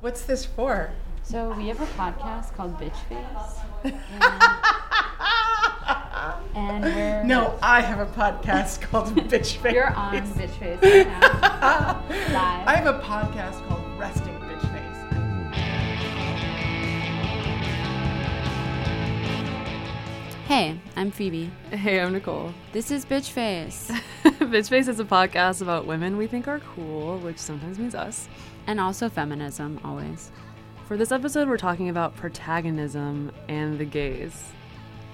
What's this for? So we have a podcast called Bitch Face. And, and No, I have a podcast called Bitch Face. you're on Bitch Face right now. Live. I have a podcast called Resting Bitch Face. Hey, I'm Phoebe. Hey, I'm Nicole. This is Bitch Face. Bitch Face is a podcast about women we think are cool, which sometimes means us. and also feminism, always. For this episode, we're talking about protagonism and the gaze.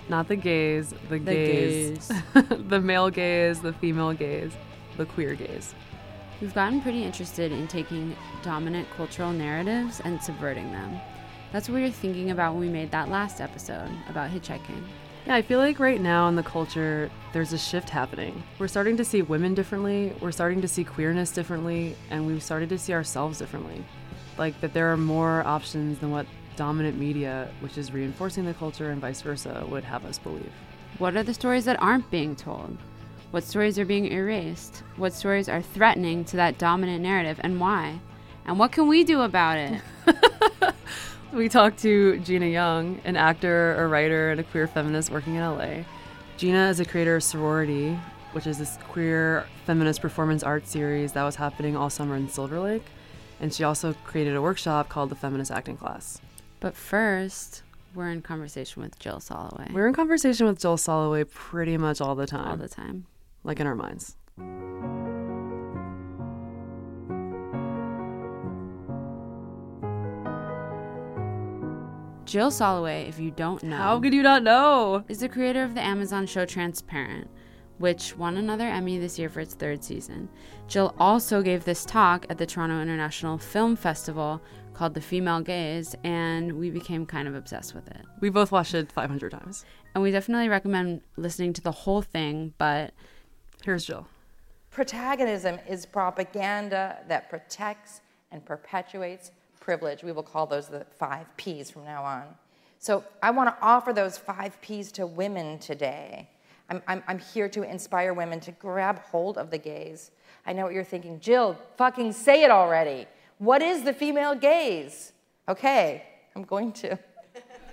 Not the gaze, the, gaze. the male gaze, the female gaze, the queer gaze. We've gotten pretty interested in taking dominant cultural narratives and subverting them. That's what we were thinking about when we made that last episode about hitchhiking. Yeah, I feel like right now in the culture, there's a shift happening. We're starting to see women differently, we're starting to see queerness differently, and we've started to see ourselves differently. Like that there are more options than what dominant media, which is reinforcing the culture and vice versa, would have us believe. What are the stories that aren't being told? What stories are being erased? What stories are threatening to that dominant narrative and why? And what can we do about it? We talked to Gina Young, an actor, a writer, and a queer feminist working in LA. Gina is a creator of Sorority, which is this queer feminist performance art series that was happening all summer in Silver Lake. And she also created a workshop called the Feminist Acting Class. But first, we're in conversation with Jill Soloway We're in conversation with Jill Soloway pretty much all the time, all the time. like in our minds. Jill Soloway, if you don't know, How could you not know? is the creator of the Amazon show Transparent, which won another Emmy this year for its third season. Jill also gave this talk at the Toronto International Film Festival called The Female Gaze, and we became kind of obsessed with it. We both watched it 500 times. And we definitely recommend listening to the whole thing, but Here's Jill. Protagonism is propaganda that protects and perpetuates privilege. We will call those the five P's from now on. So I want to offer those five P's to women today. I'm, I'm, I'm here to inspire women to grab hold of the gaze. I know what you're thinking. Jill, fucking say it already. What is the female gaze? Okay, I'm going to.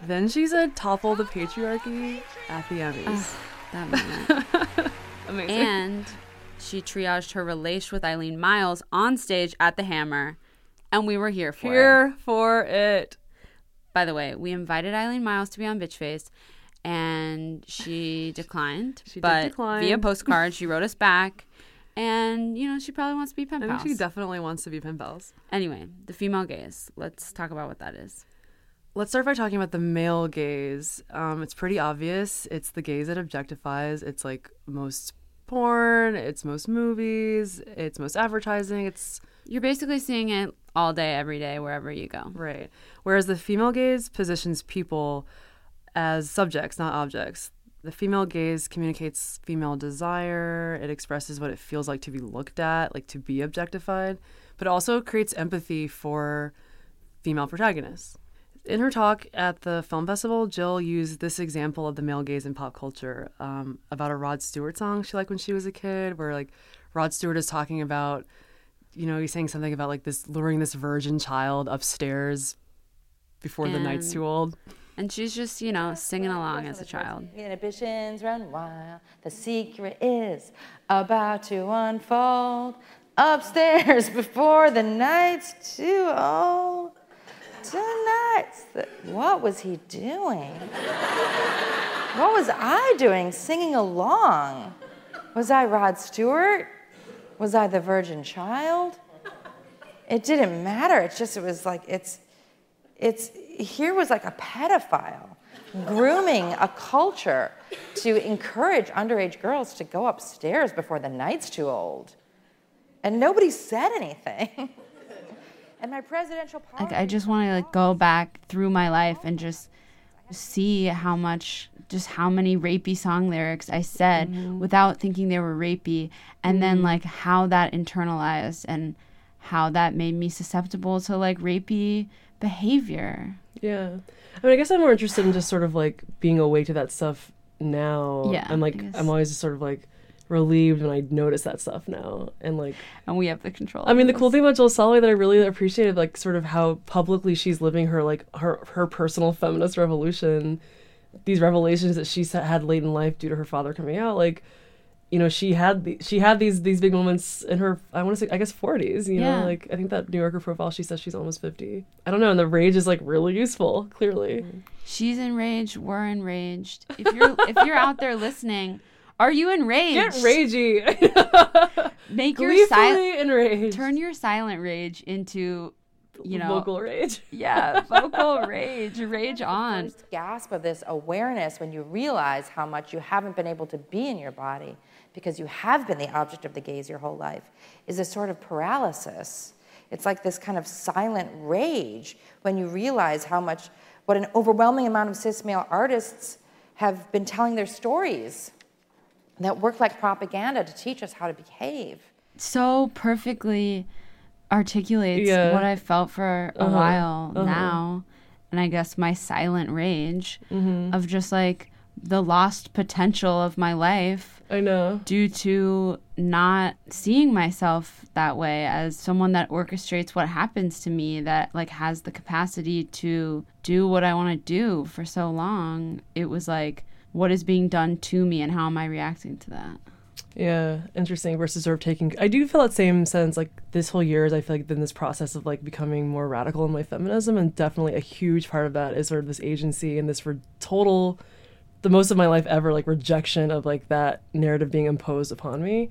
Then she said, topple the patriarchy at the Emmys. that moment. Amazing. and she triaged her relation with Eileen Myles on stage at the Hammer, and we were here for it. Here for it. By the way, we invited Eileen Myles to be on Bitch Face, and she declined. She did but decline. via postcard, she wrote us back, and you know she probably wants to be pen I think pals. she definitely wants to be pen pals. anyway, the female gaze. Let's talk about what that is. Let's start by talking about the male gaze. Um, it's pretty obvious. It's the gaze that objectifies. It's like most porn. It's most movies. It's most advertising. It's You're basically seeing it all day, every day, wherever you go. right. Whereas the female gaze positions people as subjects, not objects. The female gaze communicates female desire. It expresses what it feels like to be looked at, like to be objectified, but also creates empathy for female protagonists. In her talk at the film festival, Jill used this example of the male gaze in pop culture um, about a Rod Stewart song she liked when she was a kid, where like Rod Stewart is talking about, you know, he's saying something about like this luring this virgin child upstairs before the night's too old. And she's just, you know, singing along as a child. Inhibitions run wild. The secret is about to unfold. Upstairs before the night's too old. Tonight's the. What was he doing? What was I doing singing along? Was I Rod Stewart? Was I the virgin child? It didn't matter. It's just, it was like, it's, it's here was like a pedophile grooming a culture to encourage underage girls to go upstairs before the night's too old and nobody said anything and my presidential Like policy I just want to like go back through my life and just see how much just how many rapey song lyrics I said mm-hmm. without thinking they were rapey and then mm-hmm. like how that internalized and how that made me susceptible to like rapey behavior. Yeah. I mean, I guess I'm more interested in just sort of like being awake to that stuff now. Yeah, And I like. I'm always just sort of like relieved when I notice that stuff now. And like, and we have the control. I mean, the cool thing about Jill Soloway that I really appreciated, like, sort of how publicly she's living her like her her personal feminist revolution. These revelations that she had late in life due to her father coming out, like, you know, she had the, she had these these big moments in her I want to say I guess forties. You Yeah. know, like I think that New Yorker profile she says she's almost fifty. I don't know, and the rage is like really useful. Clearly, She's enraged. We're enraged. If you're if you're out there listening, are you enraged? get ragey, Make your gleefully silent. enraged. Turn your silent rage into, you know, vocal rage. yeah, vocal rage. Rage on. first gasp of this awareness when you realize how much you haven't been able to be in your body because you have been the object of the gaze your whole life is a sort of paralysis. It's like this kind of silent rage when you realize how much, what an overwhelming amount of cis male artists have been telling their stories that work like propaganda to teach us how to behave. so perfectly articulates Yeah. what I felt for a Uh-huh. while Uh-huh. now. And I guess my silent rage Mm-hmm. of just like the lost potential of my life I know. due to not seeing myself that way as someone that orchestrates what happens to me that like has the capacity to do what I want to do for so long. It was like what is being done to me and how am I reacting to that? Yeah, interesting. Versus sort of taking. I do feel that same sense. Like this whole year, is I feel like been this process of like becoming more radical in my feminism, and definitely a huge part of that is sort of this agency and this re- total, the most of my life ever, like rejection of like that narrative being imposed upon me.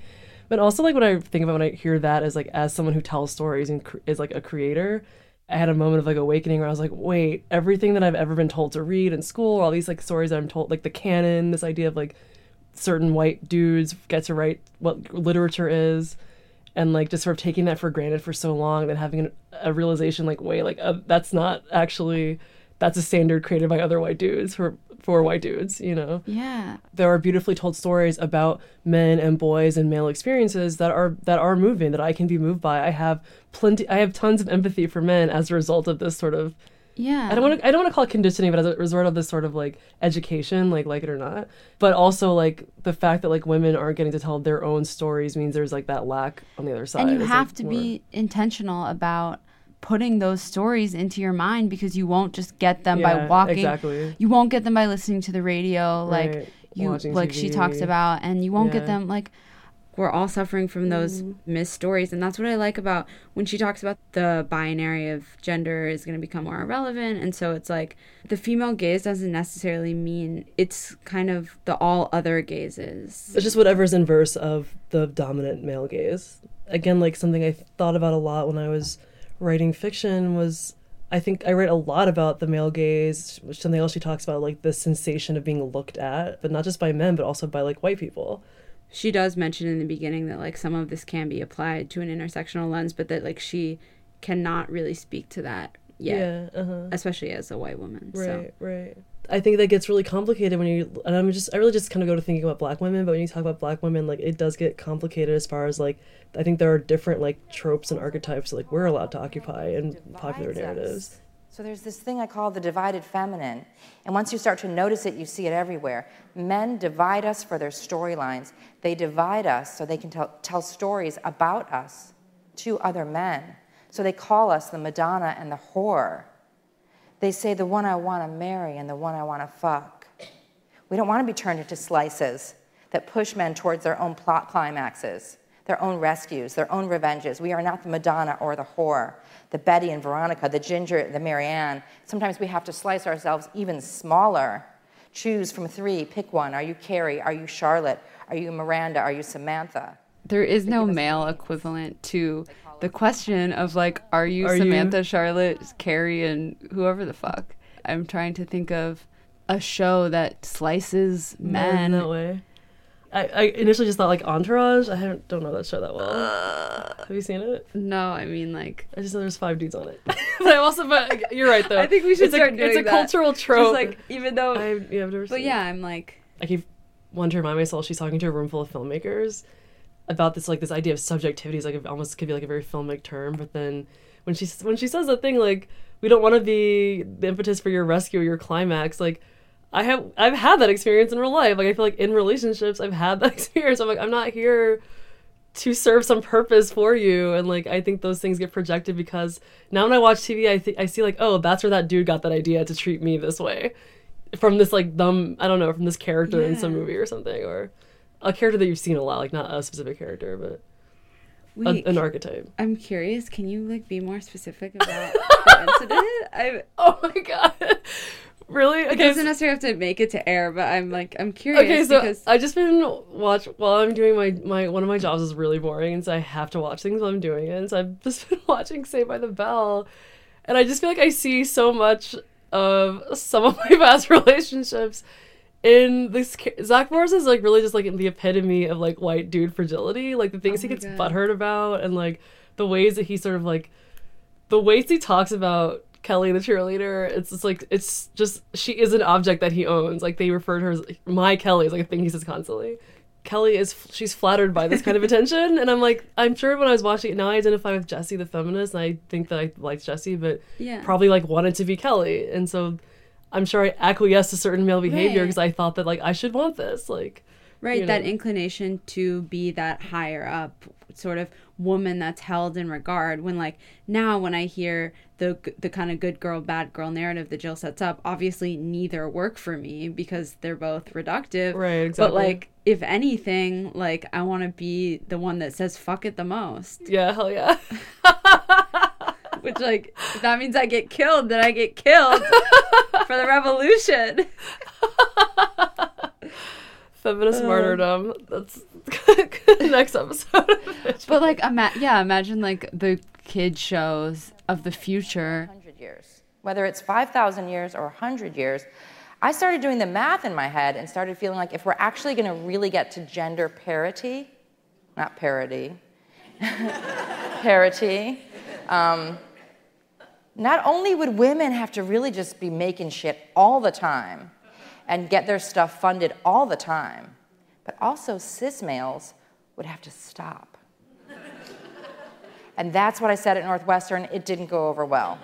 But also like what I think about when I hear that is like as someone who tells stories and cr- is like a creator. I had a moment of like awakening where I was like, wait, everything that I've ever been told to read in school, all these like stories I'm told, like the canon, this idea of like certain white dudes get to write what literature is and like just sort of taking that for granted for so long then having an, a realization like wait like uh, that's not actually that's a standard created by other white dudes for for white dudes you know Yeah. there are beautifully told stories about men and boys and male experiences that are that are moving that I can be moved by I have plenty I have tons of empathy for men as a result of this sort of Yeah. I don't want to. I don't want to call it conditioning, but as a result of this sort of like education, like like it or not, but also like the fact that like women aren't getting to tell their own stories means there's like that lack on the other side. and you It's, have like, to more- be intentional about putting those stories into your mind because you won't just get them by walking. exactly. you won't get them by listening to the radio like you watching like she talks about and you won't get them like we're all suffering from those mm-hmm. missed stories and that's what i like about when she talks about the binary of gender is going to become more irrelevant and so it's like the female gaze doesn't necessarily mean it's kind of the all other gazes. It's just whatever's in verse of the dominant male gaze. Again, like something I thought about a lot when I was writing fiction was I think I write a lot about the male gaze, which something else she talks about, like the sensation of being looked at, but not just by men, but also by like white people. she does mention in the beginning that like some of this can be applied to an intersectional lens but that like she cannot really speak to that yet Yeah, uh-huh. especially as a white woman Right, so right. I think that gets really complicated when you and I'm just I really just kind of go to thinking about black women, but when you talk about black women, like it does get complicated as far as like I think there are different like tropes and archetypes that, like we're allowed to occupy in popular narratives. So there's this thing I call the divided feminine. And once you start to notice it, you see it everywhere. Men divide us for their storylines. They divide us so they can tell, tell stories about us to other men. So they call us the Madonna and the whore. They say the one I want to marry and the one I want to fuck. We don't want to be turned into slices that push men towards their own plot climaxes, their own rescues, their own revenges. We are not the Madonna or the whore, the Betty and Veronica, the Ginger, the Mary Ann. Sometimes we have to slice ourselves even smaller. Choose from three, pick one. Are you Carrie? Are you Charlotte? Are you Miranda? Are you Samantha? there is no male equivalent to the question of like are you Are you- samantha charlotte carrie and whoever the fuck i'm trying to think of a show that slices men that way. I, I initially just thought like Entourage. I haven't, don't know that show that well. Have you seen it? no i mean like I just know there's five dudes on it. but I also, but you're right though. i think we should it's start a, doing It's a that. cultural trope. Just like even though I, yeah, I've never seen it. but yeah it. i'm like I keep wanting to remind myself she's talking to a room full of filmmakers about this like this idea of subjectivity is like it almost could be like a very filmic term, but then when she when she says that thing like we don't want to be the impetus for your rescue or your climax, like I have I've had that experience in real life. Like I feel like in relationships I've had that experience. I'm like I'm not here to serve some purpose for you and like I think those things get projected because now when I watch TV I think I see like oh that's where that dude got that idea to treat me this way from this like dumb I don't know from this character in some movie or something or a character that you've seen a lot like not a specific character but a, Wait, an archetype. I'm curious. Can you like be more specific about the incident? I Oh my god. really? it Okay. doesn't so- necessarily have to make it to air, but I'm like I'm curious Okay, so because I just been watch while I'm doing my my one of my jobs is really boring, and so I have to watch things while I'm doing it. And so I've just been watching Saved by the Bell, and I just feel like I see so much of some of my past relationships in this. Zack Morris is like really just like the epitome of like white dude fragility, like the things Oh he gets God. butthurt about, and like the ways that he sort of like the ways he talks about Kelly the cheerleader, it's just like it's just she is an object that he owns. Like they refer to her as my Kelly is like a thing he says constantly. Kelly is she's flattered by this kind of attention, and I'm like I'm sure when I was watching it now I identify with Jesse the feminist, and I think that I liked Jesse, but yeah. probably like wanted to be Kelly, and so I'm sure I acquiesced to certain male behavior Right. because I thought that like I should want this, like right you that know. inclination to be that higher up sort of woman that's held in regard when like now when i hear the the kind of good girl bad girl narrative that jill sets up obviously neither work for me because they're both reductive Right, exactly. but like if anything like i want to be the one that says fuck it the most yeah, hell yeah. which like if that means i get killed then i get killed for the revolution Feminist martyrdom. That's next episode. but like ima- yeah imagine like the kid shows of the future 100 years, whether it's 5,000 years or 100 years, I started doing the math in my head and started feeling like if we're actually going to really get to gender parity, not parity, parity, um, not only would women have to really just be making shit all the time and get their stuff funded all the time, but also cis males would have to stop. And that's what I said at Northwestern. It didn't go over well.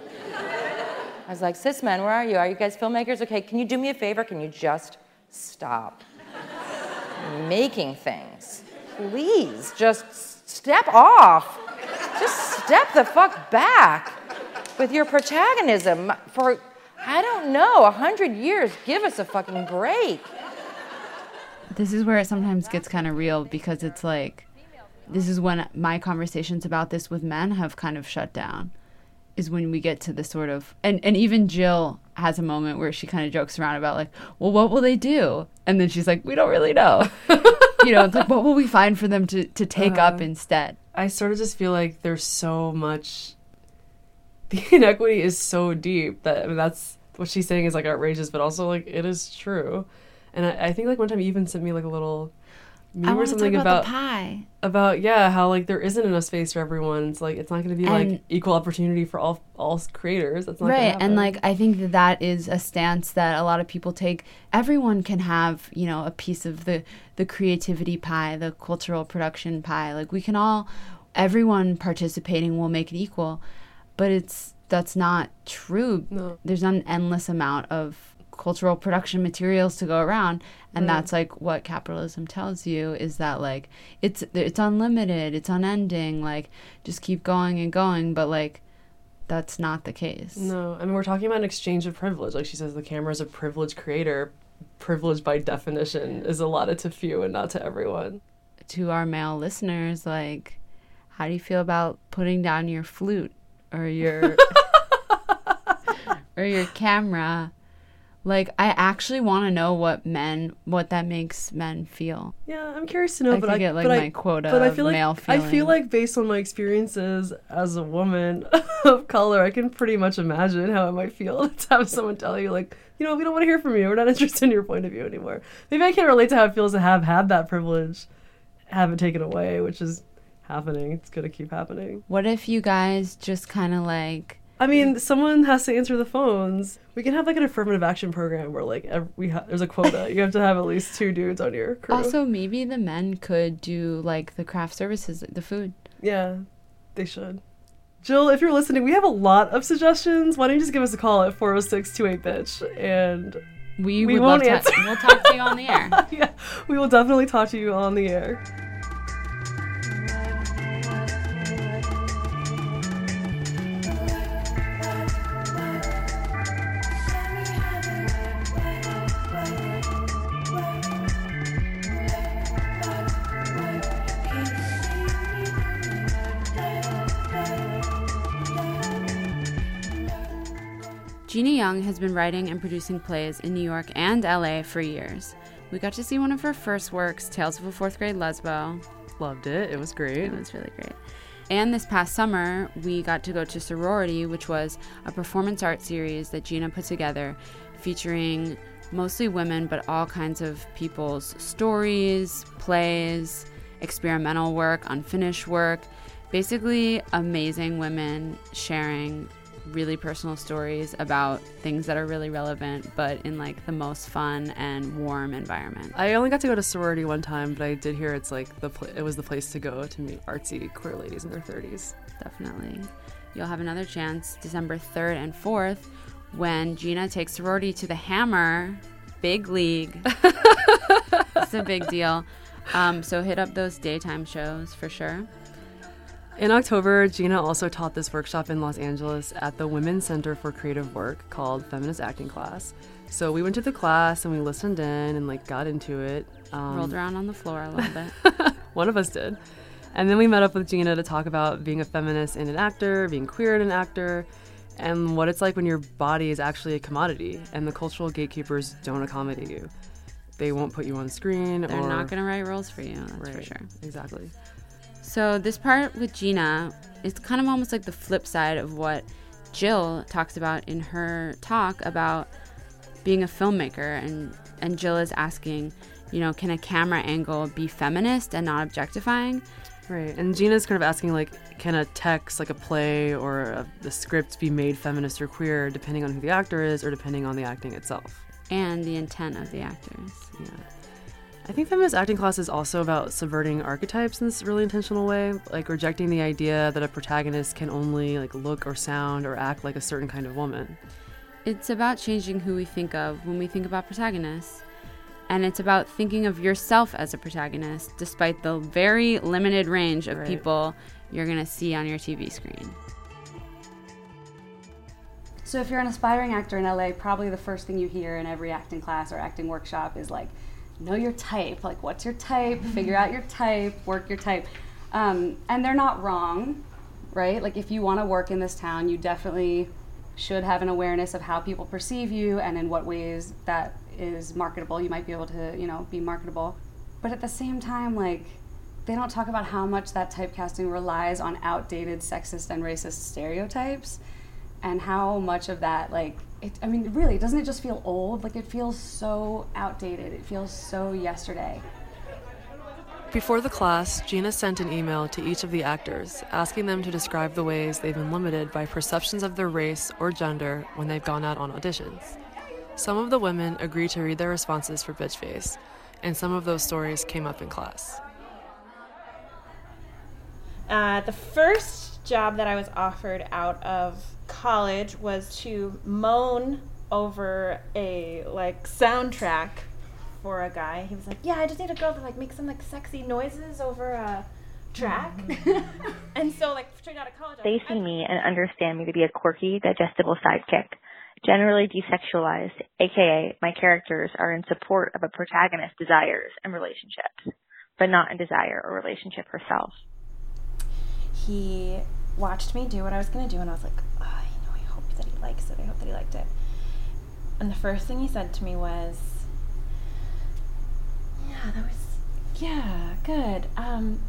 I was like, cis men, where are you? Are you guys filmmakers? Okay, can you do me a favor? Can you just stop making things? Please, just step off. Just step the fuck back with your protagonism for, I don't know, a hundred years. Give us a fucking break. this is where it sometimes gets kind of real because it's like this is when my conversations about this with men have kind of shut down is when we get to the sort of and and even Jill has a moment where she kind of jokes around about like well what will they do and then she's like we don't really know you know it's like what will we find for them to to take up uh-huh. instead I sort of just feel like there's so much. The inequity is so deep that I mean, that's what she's saying is like outrageous, but also like it is true. And I, I think like one time you even sent me like a little meme or something talk about the pie about yeah how like there isn't enough space for everyone. It's like it's not going to be And- like equal opportunity for all all creators. That's not right and like i think that that is a stance that a lot of people take everyone can have you know a piece of the the creativity pie the cultural production pie like we can all everyone participating will make it equal but it's that's not true No. there's not an endless amount of cultural production materials to go around and Right. that's like what capitalism tells you is that like it's it's unlimited it's unending like just keep going and going but like that's not the case No, I mean we're talking about an exchange of privilege. Like she says, the camera is a privileged creator. Privilege by definition is allotted to few and not to everyone. to our male listeners like how do you feel about putting down your flute or your or your camera like i actually want to know what men what that makes men feel Yeah, I'm curious to know, I but I get, like, my I, quota but I feel like I feel like based on my experiences as a woman of color, I can pretty much imagine how it might feel to have someone tell you like, you know, we don't want to hear from you. We're not interested in your point of view anymore. Maybe I can't relate to how it feels to have had that privilege, have it taken away, which is happening. It's gonna keep happening. what if you guys just kind of like I mean, someone has to answer the phones. We can have like an affirmative action program where like ev- we ha- there's a quota. you have to have at least two dudes on your crew. also maybe the men could do like the craft services the food yeah, they should. Jill, if you're listening, we have a lot of suggestions. Why don't you just give us a call at 406 28 bitch and We, We won't answer. to. We'll talk to you on the air. yeah, we will definitely talk to you on the air. Gina Young has been writing and producing plays in New York and LA for years. We got to see one of her first works, Tales of a Fourth Grade Lesbo. Loved it. It was great. It was really great. And this past summer, we got to go to Sorority, which was a performance art series that Gina put together featuring mostly women, but all kinds of people's stories, plays, experimental work, unfinished work. Basically, amazing women sharing really personal stories about things that are really relevant, but in like the most fun and warm environment. I only got to go to sorority one time, but I did hear it's like the pl- it was the place to go to meet artsy queer ladies in their 30s. Definitely. You'll have another chance December 3rd and 4th when Gina takes sorority to the Hammer. Big league. it's a big deal. Um, so hit up those daytime shows for sure. In October, Gina also taught this workshop in Los Angeles at the Women's Center for Creative Work called Feminist Acting Class. So we went to the class and we listened in and like got into it. Um, Rolled around on the floor a little bit. One of us did. And then we met up with Gina to talk about being a feminist and an actor, being queer and an actor, and what it's like when your body is actually a commodity and the cultural gatekeepers don't accommodate you. They won't put you on screen They're or not going to write roles for you, that's for sure. Exactly. So this part with Gina is kind of almost like the flip side of what Jill talks about in her talk about being a filmmaker and and Jill is asking, you know, can a camera angle be feminist and not objectifying? Right. And Gina's kind of asking like, can a text, like a play or a, the script, be made feminist or queer depending on who the actor is or depending on the acting itself? And the intent of the actors. Yeah. I think feminist acting class is also about subverting archetypes in this really intentional way, like rejecting the idea that a protagonist can only like look or sound or act like a certain kind of woman. It's about changing who we think of when we think about protagonists. And it's about thinking of yourself as a protagonist, despite the very limited range of Right. people you're going to see on your TV screen. So if you're an aspiring actor in LA, probably the first thing you hear in every acting class or acting workshop is like, know your type. Like, what's your type? Figure out your type. Work your type. Um, and they're not wrong, right? Like, if you want to work in this town, you definitely should have an awareness of how people perceive you and in what ways that is marketable. You might be able to, you know, be marketable. But at the same time, like, they don't talk about how much that typecasting relies on outdated sexist and racist stereotypes and how much of that like it, i mean really doesn't it just feel old like it feels so outdated it feels so yesterday Before the class, Gina sent an email to each of the actors asking them to describe the ways they've been limited by perceptions of their race or gender when they've gone out on auditions. Some of the women agreed to read their responses for Bitch Face, and some of those stories came up in class. Uh, the first job that I was offered out of college was to moan over a like soundtrack for a guy. He was like, "Yeah, I just need a girl to like make some like sexy noises over a track." Mm-hmm. and so, like straight out of college, They was see like, me and understand me to be a quirky, digestible sidekick, generally desexualized, aka my characters are in support of a protagonist's desires and relationships, but not in desire or relationship herself. He watched me do what I was going to do, and I was like, oh, you know, I hope that he likes it. I hope that he liked it. And the first thing he said to me was, yeah, that was, yeah, good. Um,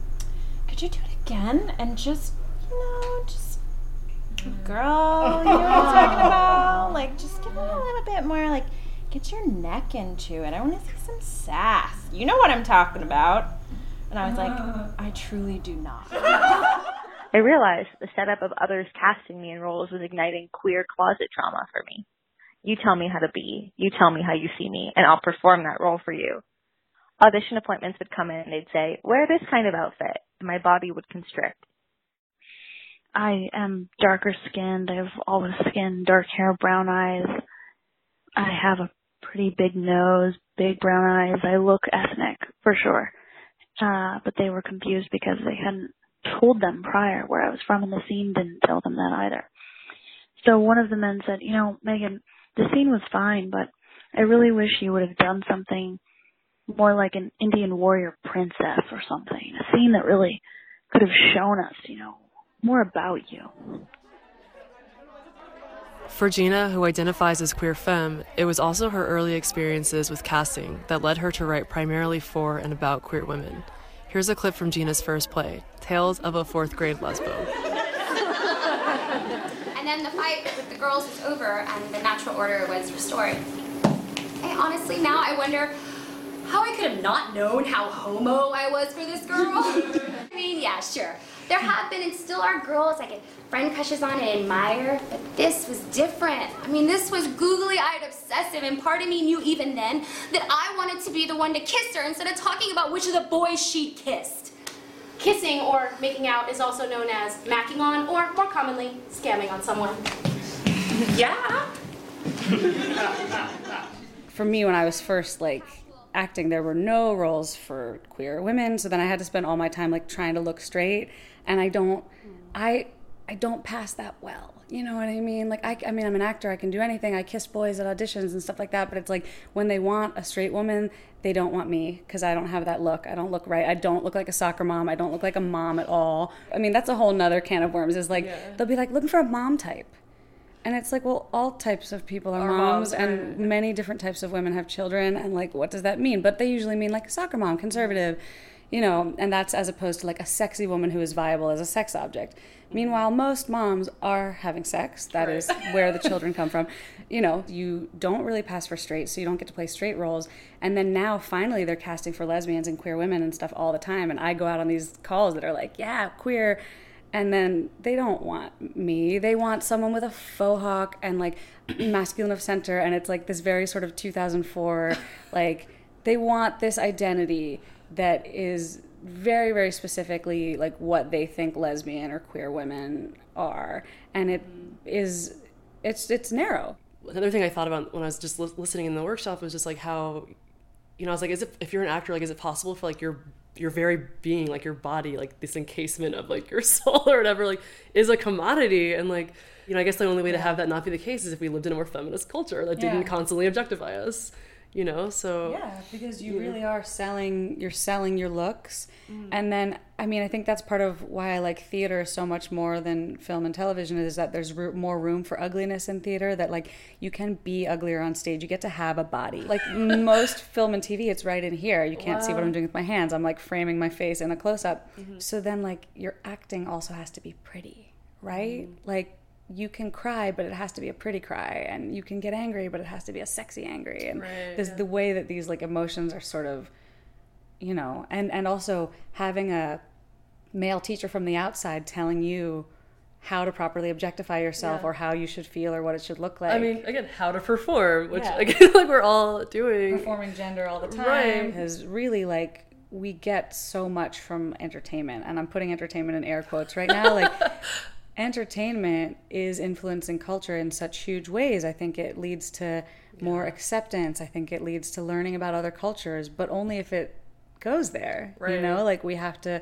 could you do it again? And just, you know, just, girl, you know what I'm talking about? Like, just give it a little bit more, like, get your neck into it. I want to see some sass. You know what I'm talking about. And I was like, I truly do not. I realized the setup of others casting me in roles was igniting queer closet trauma for me. You tell me how to be, you tell me how you see me, and I'll perform that role for you. Audition appointments would come in and they'd say, wear this kind of outfit, and my body would constrict. I am darker skinned. I have olive skin, dark hair, brown eyes. I have a pretty big nose, big brown eyes. I look ethnic for sure. Uh, but they were confused because they hadn't told them prior where I was from and the scene didn't tell them that either. So one of the men said, you know, Megan, the scene was fine, but I really wish you would have done something more like an Indian warrior princess or something. A scene that really could have shown us, you know, more about you. For Gina, who identifies as queer femme, it was also her early experiences with casting that led her to write primarily for and about queer women. Here's a clip from Gina's first play, Tales of a Fourth Grade Lesbo. And then the fight with the girls was over and the natural order was restored. I honestly now I wonder how I could have not known how homo I was for this girl. I mean, yeah, sure. There have been and still are girls I get friend crushes on and admire, but this was different. I mean, this was googly-eyed obsessive, and part of me knew even then that I wanted to be the one to kiss her instead of talking about which of the boys she kissed. Kissing or making out is also known as macking on, or more commonly, scamming on someone. Yeah. for me when I was first like acting there were no roles for queer women. So then I had to spend all my time like trying to look straight. And I don't I I don't pass that well. You know what I mean? Like I, I mean I'm an actor. I can do anything. I kiss boys at auditions and stuff like that. But it's like when they want a straight woman they don't want me because I don't have that look. I don't look right. I don't look like a soccer mom. I don't look like a mom at all. I mean that's a whole nother can of worms. Is like they'll be like looking for a mom type and it's like, well, all types of people are Are moms, moms, and many different types of women have children, and like, what does that mean? But they usually mean like a soccer mom, conservative, you know, and that's as opposed to like a sexy woman who is viable as a sex object. Meanwhile, most moms are having sex. That is where the children come from. You know, you don't really pass for straight, so you don't get to play straight roles. And then now, finally, they're casting for lesbians and queer women and stuff all the time. And I go out on these calls that are like, yeah, queer and then they don't want me. They want someone with a faux hawk and like masculine of center. And it's like this very sort of 2004 like they want this identity that is very very specifically like what they think lesbian or queer women are. And it is it's it's narrow. Another thing I thought about when I was just lis- listening in the workshop was just like how, you know, I was like, is it, if you're an actor, like, is it possible for like your your very being, like your body, like this encasement of like your soul or whatever, like is a commodity. And like you know, I guess the only way to have that not be the case is if we lived in a more feminist culture that didn't constantly objectify us, you know. So Yeah, because you really are selling. You're selling your looks, mm. and then I mean, I think that's part of why I like theater so much more than film and television is that there's more room for ugliness in theater. That like you can be uglier on stage. You get to have a body. Like most film and TV, it's right in here. You can't see what I'm doing with my hands. I'm like framing my face in a close up. Mm-hmm. So then like your acting also has to be pretty, right? Mm. Like you can cry, but it has to be a pretty cry, and you can get angry, but it has to be a sexy angry, and this the way that these like emotions are sort of, you know, and and also having a male teacher from the outside telling you how to properly objectify yourself or how you should feel or what it should look like. I mean, again, how to perform, which Yeah. again, like we're all doing. performing gender all the time Right. is really like we get so much from entertainment and i'm putting entertainment in air quotes right now like entertainment is influencing culture in such huge ways i think it leads to more acceptance i think it leads to learning about other cultures but only if it goes there Right. you know like we have to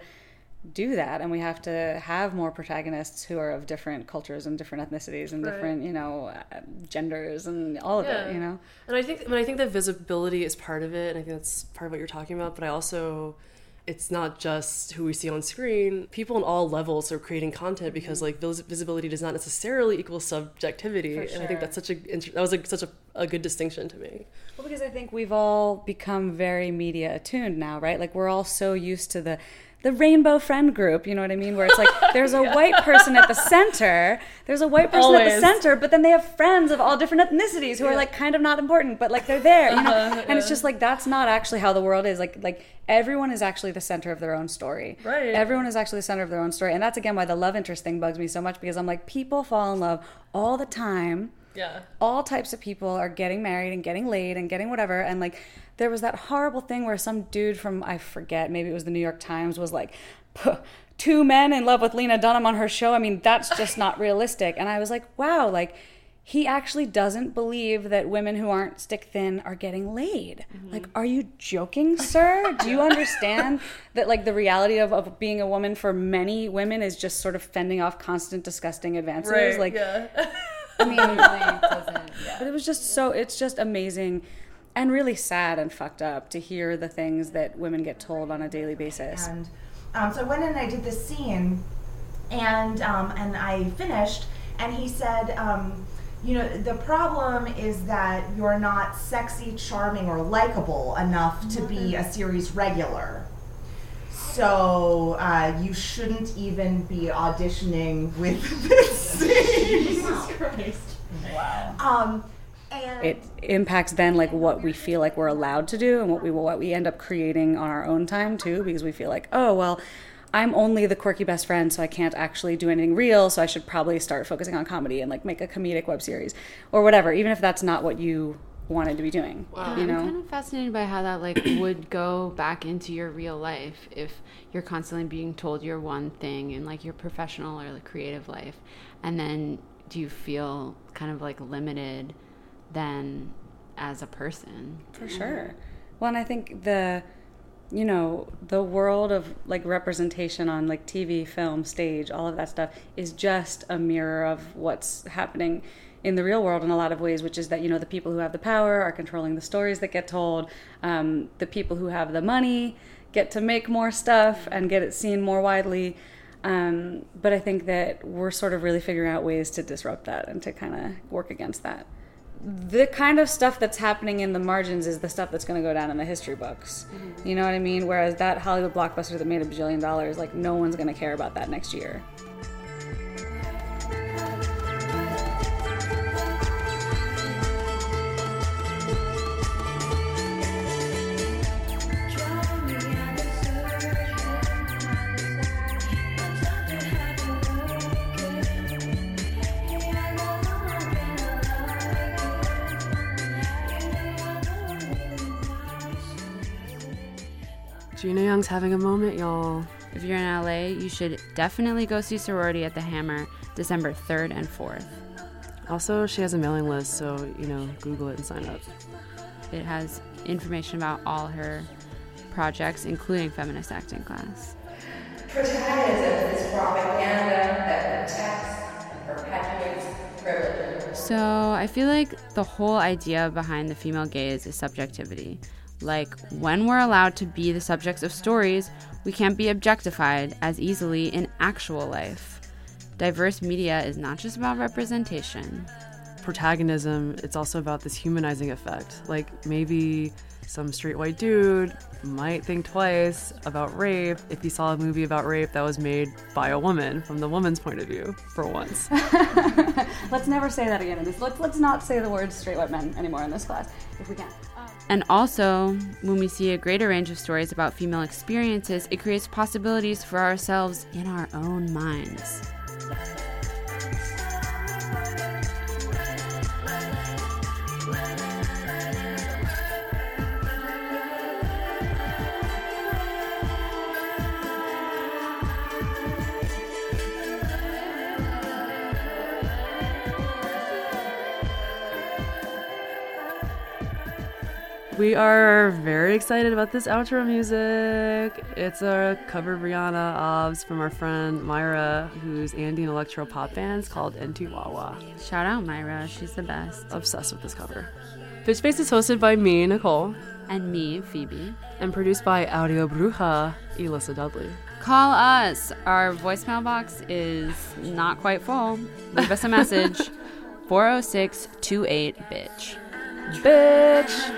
do that and we have to have more protagonists who are of different cultures and different ethnicities and Right. different you know uh, genders and all of Yeah. it you know And I think, I mean, I think that visibility is part of it, and I think that's part of what you're talking about. But I also, it's not just who we see on screen. People on all levels are creating content because like vis- visibility does not necessarily equal subjectivity, For and I think that's such a that was like such a, a good distinction to me. Well, because I think we've all become very media attuned now, right? Like we're all so used to the the rainbow friend group, you know what I mean? Where it's like there's a white person at the center, there's a white person at the center, but then they have friends of all different ethnicities who are like kind of not important, but like they're there, you know? Uh-huh, And it's just like that's not actually how the world is. Like like everyone is actually the center of their own story. Right. Everyone is actually the center of their own story. And that's again why the love interest thing bugs me so much because I'm like people fall in love all the time Yeah. all types of people are getting married and getting laid and getting whatever and like there was that horrible thing where some dude from i forget maybe it was the new york times was like two men in love with lena dunham on her show i mean that's just not realistic and i was like wow like he actually doesn't believe that women who aren't stick thin are getting laid. Mm-hmm. Like, are you joking, sir? Do you understand that like the reality of, of being a woman for many women is just sort of fending off constant disgusting advances? like I mean, but it was just so it's just amazing and really sad and fucked up to hear the things that women get told on a daily basis. And um, so I went in and I did this scene, and um, and I finished, and he said, um, you know, the problem is that you're not sexy, charming, or likable enough to be a series regular. So uh, you shouldn't even be auditioning with this scene. Jesus Christ! Wow. Um, and it impacts then like what we feel like we're allowed to do and what we what we end up creating on our own time too because we feel like oh well I'm only the quirky best friend so I can't actually do anything real so I should probably start focusing on comedy and like make a comedic web series or whatever even if that's not what you wanted to be doing Yeah, you know I'm kind of fascinated by how that like would go back into your real life if you're constantly being told you're one thing in like your professional or like creative life, and then do you feel kind of like limited then as a person? For sure. Well, and I think the, you know, the world of like representation on like TV, film, stage, all of that stuff is just a mirror of what's happening in the real world in a lot of ways, which is that, you know, the people who have the power are controlling the stories that get told. Um, the people who have the money get to make more stuff and get it seen more widely. Um, but I think that we're sort of really figuring out ways to disrupt that and to kind of work against that the kind of stuff that's happening in the margins is the stuff that's going to go down in the history books. You know what I mean? Whereas that Hollywood blockbuster that made a bajillion dollars, like no one's going to care about that next year. Gina Young's having a moment, y'all. If you're in LA, you should definitely go see Sorority at the Hammer December 3rd and 4th. Also, she has a mailing list, so you know, Google it and sign up. It has information about all her projects, including feminist acting class. Protagonism is propaganda that protects perpetuates privilege. So I feel like the whole idea behind the female gaze is subjectivity. Like, when we're allowed to be the subjects of stories, we can't be objectified as easily in actual life. Diverse media is not just about representation. Protagonism, it's also about this humanizing effect. Like maybe some straight white dude might think twice about rape if he saw a movie about rape that was made by a woman from the woman's point of view for once. let's never say that again in this. Let's, let's not say the word straight white men anymore in this class if we can. And also, when we see a greater range of stories about female experiences, it creates possibilities for ourselves in our own minds. We are very excited about this outro music. It's a cover of Rihanna Obs from our friend Myra, whose Andean electro pop band's called N2 Wawa. Shout out Myra, she's the best. Obsessed with this cover. Bitch Face is hosted by me, Nicole. And me, Phoebe. And produced by Audio Bruja, Elissa Dudley. Call us. Our voicemail box is not quite full. Leave us a message 406 28 bitch. Bitch!